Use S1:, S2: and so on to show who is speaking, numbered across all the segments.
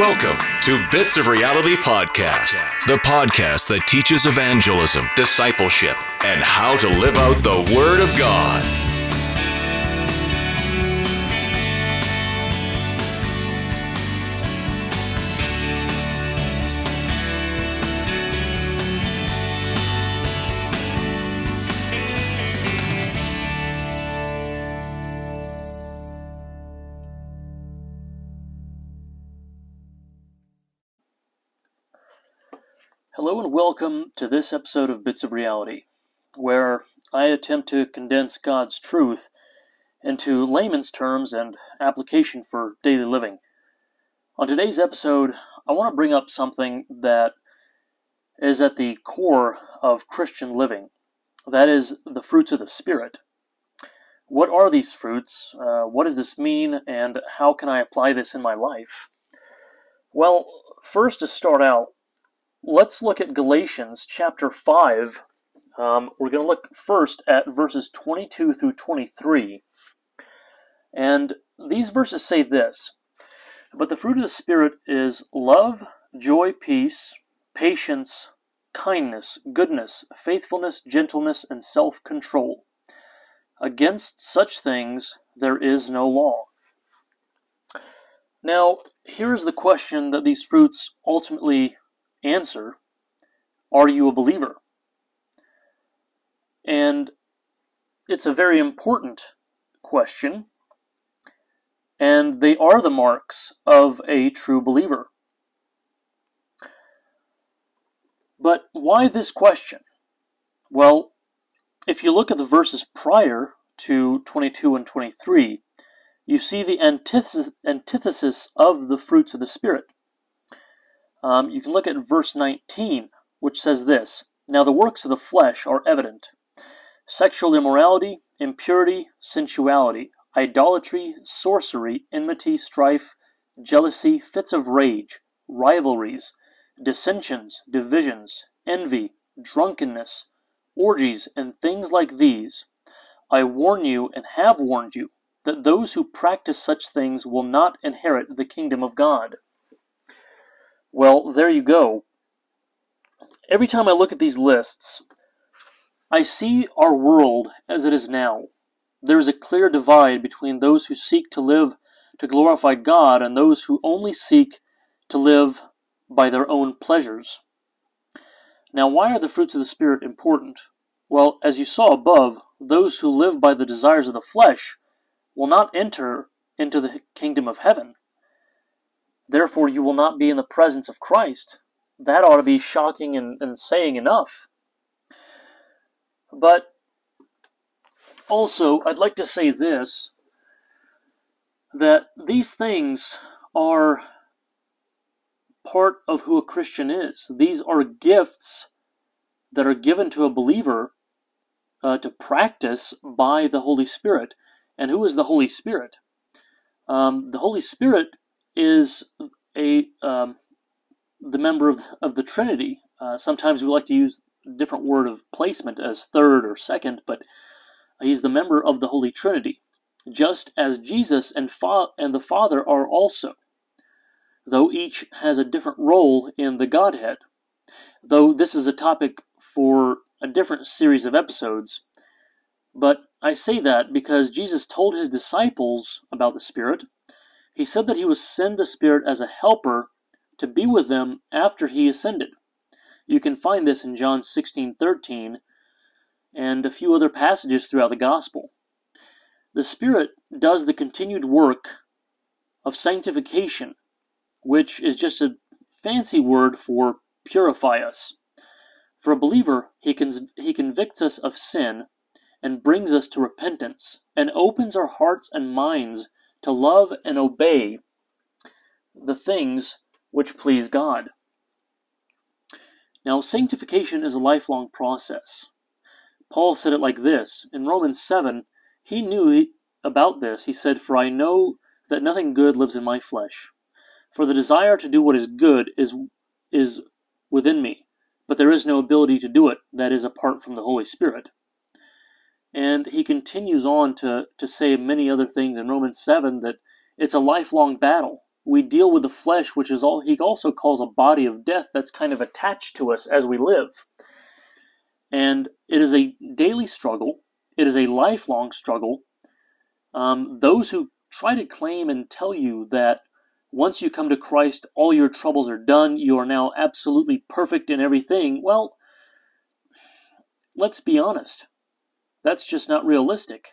S1: Welcome to Bits of Reality Podcast, the podcast that teaches evangelism, discipleship, and how to live out the Word of God.
S2: Hello and welcome to this episode of Bits of Reality, where I attempt to condense God's truth into layman's terms and application for daily living. On today's episode, I want to bring up something that is at the core of Christian living that is, the fruits of the Spirit. What are these fruits? Uh, what does this mean? And how can I apply this in my life? Well, first, to start out, let's look at Galatians chapter 5. Um, we're going to look first at verses 22 through 23. And these verses say this But the fruit of the Spirit is love, joy, peace, patience, kindness, goodness, faithfulness, gentleness, and self control. Against such things there is no law. Now, here's the question that these fruits ultimately answer Are you a believer? And it's a very important question, and they are the marks of a true believer. But why this question? Well, if you look at the verses prior to 22 and 23, you see the antithesis, of the fruits of the Spirit. Um, you can look at verse 19, which says this Now the works of the flesh are evident sexual immorality, impurity, sensuality, idolatry, sorcery, enmity, strife, jealousy, fits of rage, rivalries, dissensions, divisions, envy, drunkenness, orgies, and things like these. I warn you and have warned you that those who practice such things will not inherit the kingdom of God. Well, there you go. Every time I look at these lists, I see our world as it is now. There is a clear divide between those who seek to live to glorify God and those who only seek to live by their own pleasures. Now, why are the fruits of the Spirit important? Well, as you saw above, those who live by the desires of the flesh will not enter into the kingdom of heaven. Therefore, you will not be in the presence of Christ. That ought to be shocking and, and saying enough. But also, I'd like to say this that these things are part of who a Christian is. These are gifts that are given to a believer uh, to practice by the Holy Spirit. And who is the Holy Spirit? Um, the Holy Spirit is a um, the member of of the Trinity. Uh, sometimes we like to use a different word of placement as third or second, but he's the member of the Holy Trinity, just as Jesus and fa- and the Father are also. Though each has a different role in the Godhead. Though this is a topic for a different series of episodes, but I say that because Jesus told his disciples about the Spirit he said that he would send the Spirit as a helper to be with them after he ascended. You can find this in John 16:13 and a few other passages throughout the gospel. The Spirit does the continued work of sanctification, which is just a fancy word for purify us. For a believer, he, con- he convicts us of sin and brings us to repentance and opens our hearts and minds to love and obey the things which please God. Now, sanctification is a lifelong process. Paul said it like this in Romans 7. He knew about this. He said, For I know that nothing good lives in my flesh. For the desire to do what is good is, is within me, but there is no ability to do it that is apart from the Holy Spirit. And he continues on to, to say many other things in Romans 7 that it's a lifelong battle. we deal with the flesh, which is all he also calls a body of death that's kind of attached to us as we live. And it is a daily struggle, it is a lifelong struggle. Um, those who try to claim and tell you that once you come to Christ, all your troubles are done, you are now absolutely perfect in everything, well, let's be honest. That's just not realistic.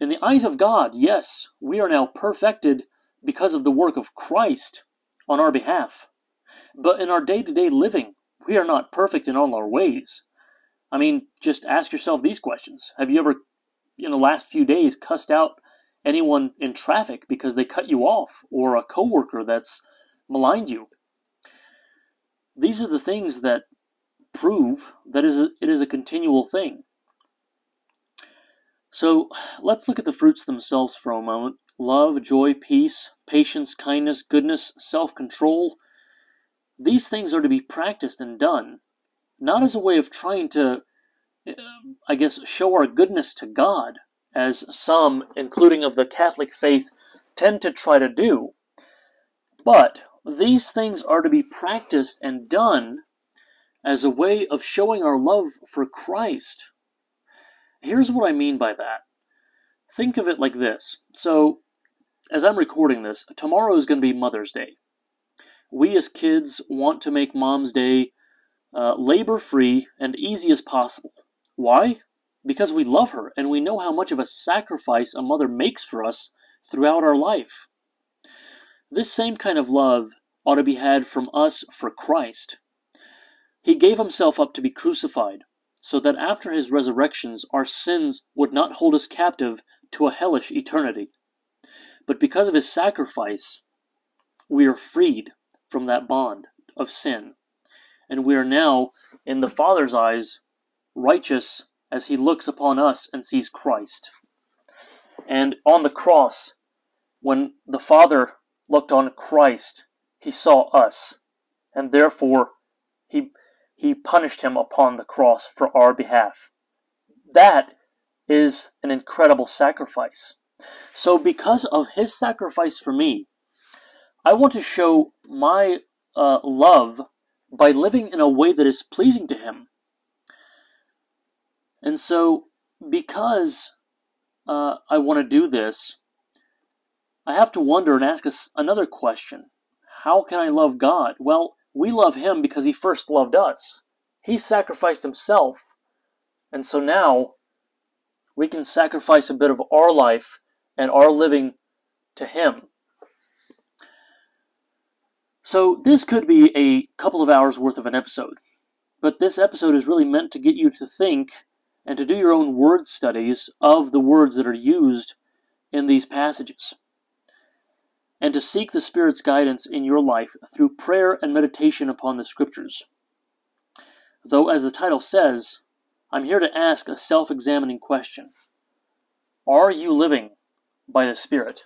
S2: In the eyes of God, yes, we are now perfected because of the work of Christ on our behalf. But in our day to day living, we are not perfect in all our ways. I mean, just ask yourself these questions. Have you ever, in the last few days, cussed out anyone in traffic because they cut you off, or a coworker that's maligned you? These are the things that prove that it is a continual thing. So let's look at the fruits themselves for a moment love, joy, peace, patience, kindness, goodness, self control. These things are to be practiced and done, not as a way of trying to, uh, I guess, show our goodness to God, as some, including of the Catholic faith, tend to try to do. But these things are to be practiced and done as a way of showing our love for Christ. Here's what I mean by that. Think of it like this. So, as I'm recording this, tomorrow is going to be Mother's Day. We as kids want to make Mom's Day uh, labor free and easy as possible. Why? Because we love her and we know how much of a sacrifice a mother makes for us throughout our life. This same kind of love ought to be had from us for Christ. He gave himself up to be crucified, so that after his resurrections our sins would not hold us captive to a hellish eternity. But because of his sacrifice, we are freed from that bond of sin. And we are now, in the Father's eyes, righteous as he looks upon us and sees Christ. And on the cross, when the Father looked on Christ, he saw us. And therefore, he, he punished him upon the cross for our behalf. That is an incredible sacrifice. So, because of his sacrifice for me, I want to show my uh, love by living in a way that is pleasing to him. And so, because uh, I want to do this, I have to wonder and ask another question How can I love God? Well, we love him because he first loved us. He sacrificed himself. And so now we can sacrifice a bit of our life and our living to Him. So, this could be a couple of hours worth of an episode, but this episode is really meant to get you to think and to do your own word studies of the words that are used in these passages, and to seek the Spirit's guidance in your life through prayer and meditation upon the Scriptures. Though, as the title says, I'm here to ask a self examining question Are you living by the Spirit?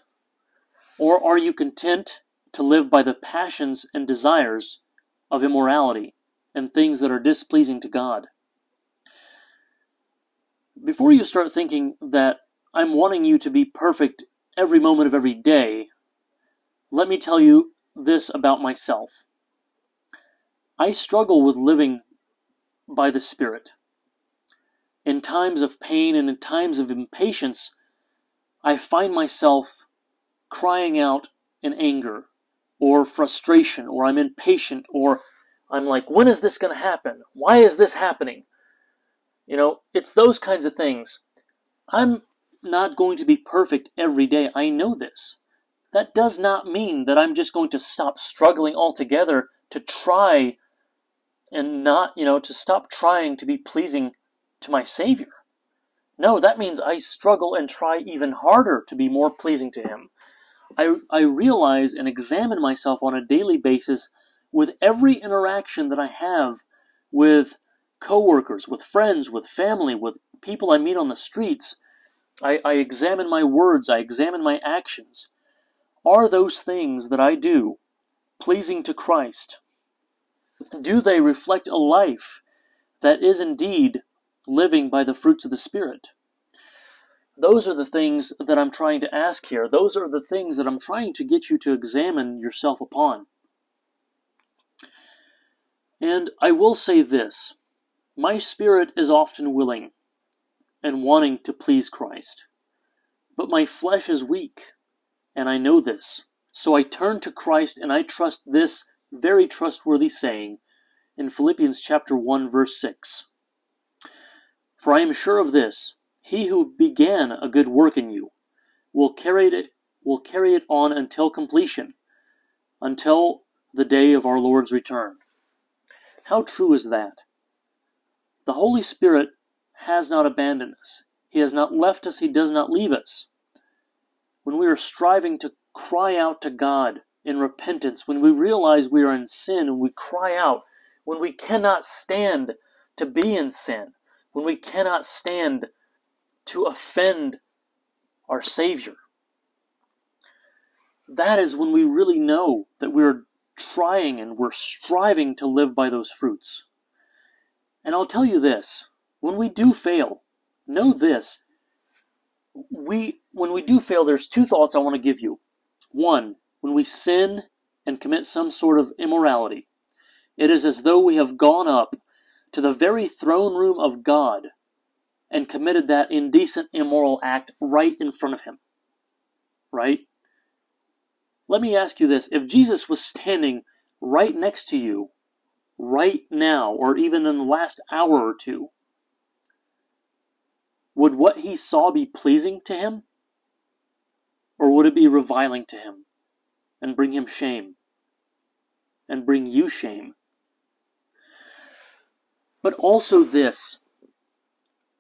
S2: Or are you content to live by the passions and desires of immorality and things that are displeasing to God? Before you start thinking that I'm wanting you to be perfect every moment of every day, let me tell you this about myself. I struggle with living by the Spirit. In times of pain and in times of impatience, I find myself crying out in anger or frustration or I'm impatient or I'm like, when is this going to happen? Why is this happening? You know, it's those kinds of things. I'm not going to be perfect every day. I know this. That does not mean that I'm just going to stop struggling altogether to try and not, you know, to stop trying to be pleasing to my Savior. No, that means I struggle and try even harder to be more pleasing to Him. I, I realize and examine myself on a daily basis with every interaction that I have with coworkers, with friends, with family, with people I meet on the streets. I, I examine my words, I examine my actions. Are those things that I do pleasing to Christ? Do they reflect a life that is indeed living by the fruits of the Spirit. Those are the things that I'm trying to ask here. Those are the things that I'm trying to get you to examine yourself upon. And I will say this my spirit is often willing and wanting to please Christ, but my flesh is weak, and I know this. So I turn to Christ and I trust this very trustworthy saying in Philippians chapter 1 verse 6. For I am sure of this, he who began a good work in you will carry it will carry it on until completion, until the day of our Lord's return. How true is that? The Holy Spirit has not abandoned us. He has not left us, he does not leave us. When we are striving to cry out to God in repentance, when we realize we are in sin and we cry out, when we cannot stand to be in sin, when we cannot stand to offend our Savior. That is when we really know that we're trying and we're striving to live by those fruits. And I'll tell you this when we do fail, know this. We, when we do fail, there's two thoughts I want to give you. One, when we sin and commit some sort of immorality, it is as though we have gone up to the very throne room of God and committed that indecent, immoral act right in front of him. Right? Let me ask you this if Jesus was standing right next to you right now, or even in the last hour or two, would what he saw be pleasing to him? Or would it be reviling to him and bring him shame and bring you shame? But also, this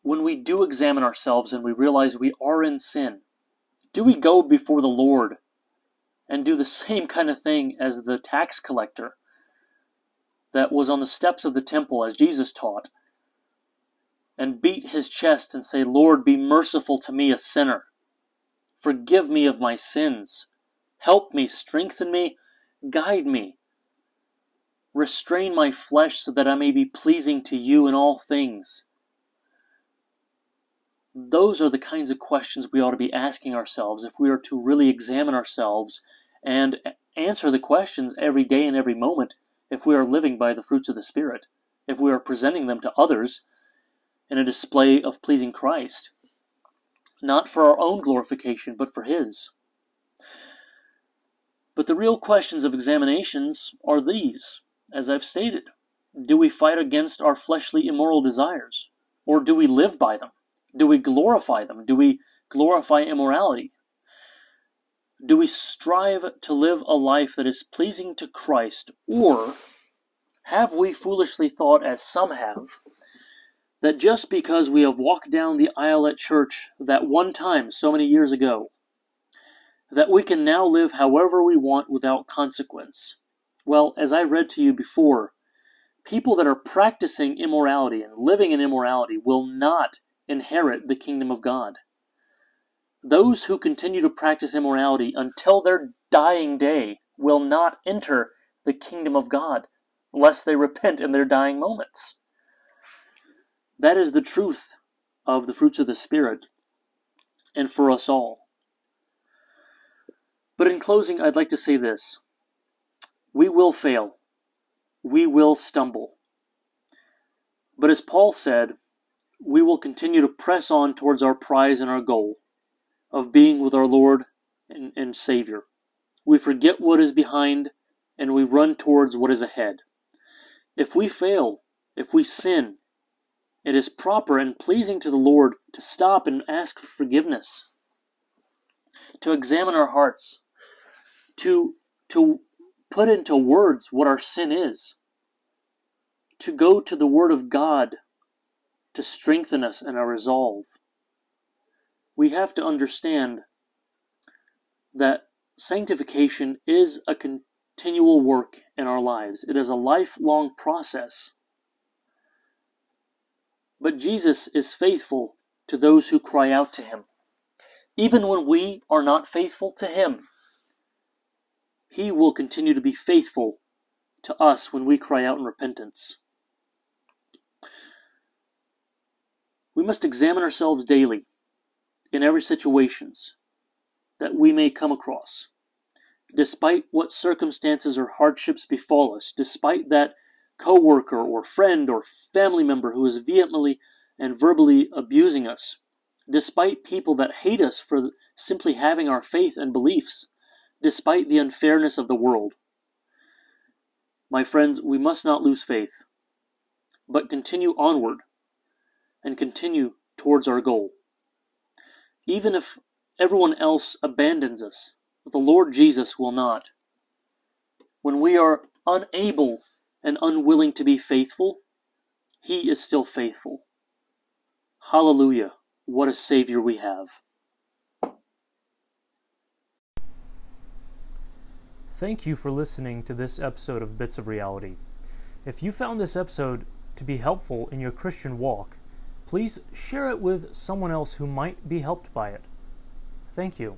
S2: when we do examine ourselves and we realize we are in sin, do we go before the Lord and do the same kind of thing as the tax collector that was on the steps of the temple as Jesus taught and beat his chest and say, Lord, be merciful to me, a sinner. Forgive me of my sins. Help me, strengthen me, guide me. Restrain my flesh so that I may be pleasing to you in all things. Those are the kinds of questions we ought to be asking ourselves if we are to really examine ourselves and answer the questions every day and every moment if we are living by the fruits of the Spirit, if we are presenting them to others in a display of pleasing Christ, not for our own glorification, but for His. But the real questions of examinations are these, as I've stated. Do we fight against our fleshly immoral desires? Or do we live by them? Do we glorify them? Do we glorify immorality? Do we strive to live a life that is pleasing to Christ? Or have we foolishly thought, as some have, that just because we have walked down the aisle at church that one time so many years ago, that we can now live however we want without consequence? Well, as I read to you before, people that are practicing immorality and living in immorality will not inherit the kingdom of God. Those who continue to practice immorality until their dying day will not enter the kingdom of God unless they repent in their dying moments. That is the truth of the fruits of the Spirit and for us all. But in closing, I'd like to say this we will fail, we will stumble. But as Paul said, we will continue to press on towards our prize and our goal of being with our Lord and, and Savior. We forget what is behind and we run towards what is ahead. If we fail, if we sin, it is proper and pleasing to the Lord to stop and ask for forgiveness, to examine our hearts, to, to put into words what our sin is, to go to the Word of God to strengthen us in our resolve. We have to understand that sanctification is a continual work in our lives, it is a lifelong process. But Jesus is faithful to those who cry out to him. Even when we are not faithful to him, he will continue to be faithful to us when we cry out in repentance. We must examine ourselves daily in every situations that we may come across, despite what circumstances or hardships befall us, despite that coworker or friend or family member who is vehemently and verbally abusing us, despite people that hate us for simply having our faith and beliefs, despite the unfairness of the world. My friends, we must not lose faith, but continue onward and continue towards our goal. Even if everyone else abandons us, the Lord Jesus will not. When we are unable and unwilling to be faithful, He is still faithful. Hallelujah. What a Savior we have.
S3: Thank you for listening to this episode of Bits of Reality. If you found this episode to be helpful in your Christian walk, please share it with someone else who might be helped by it. Thank you.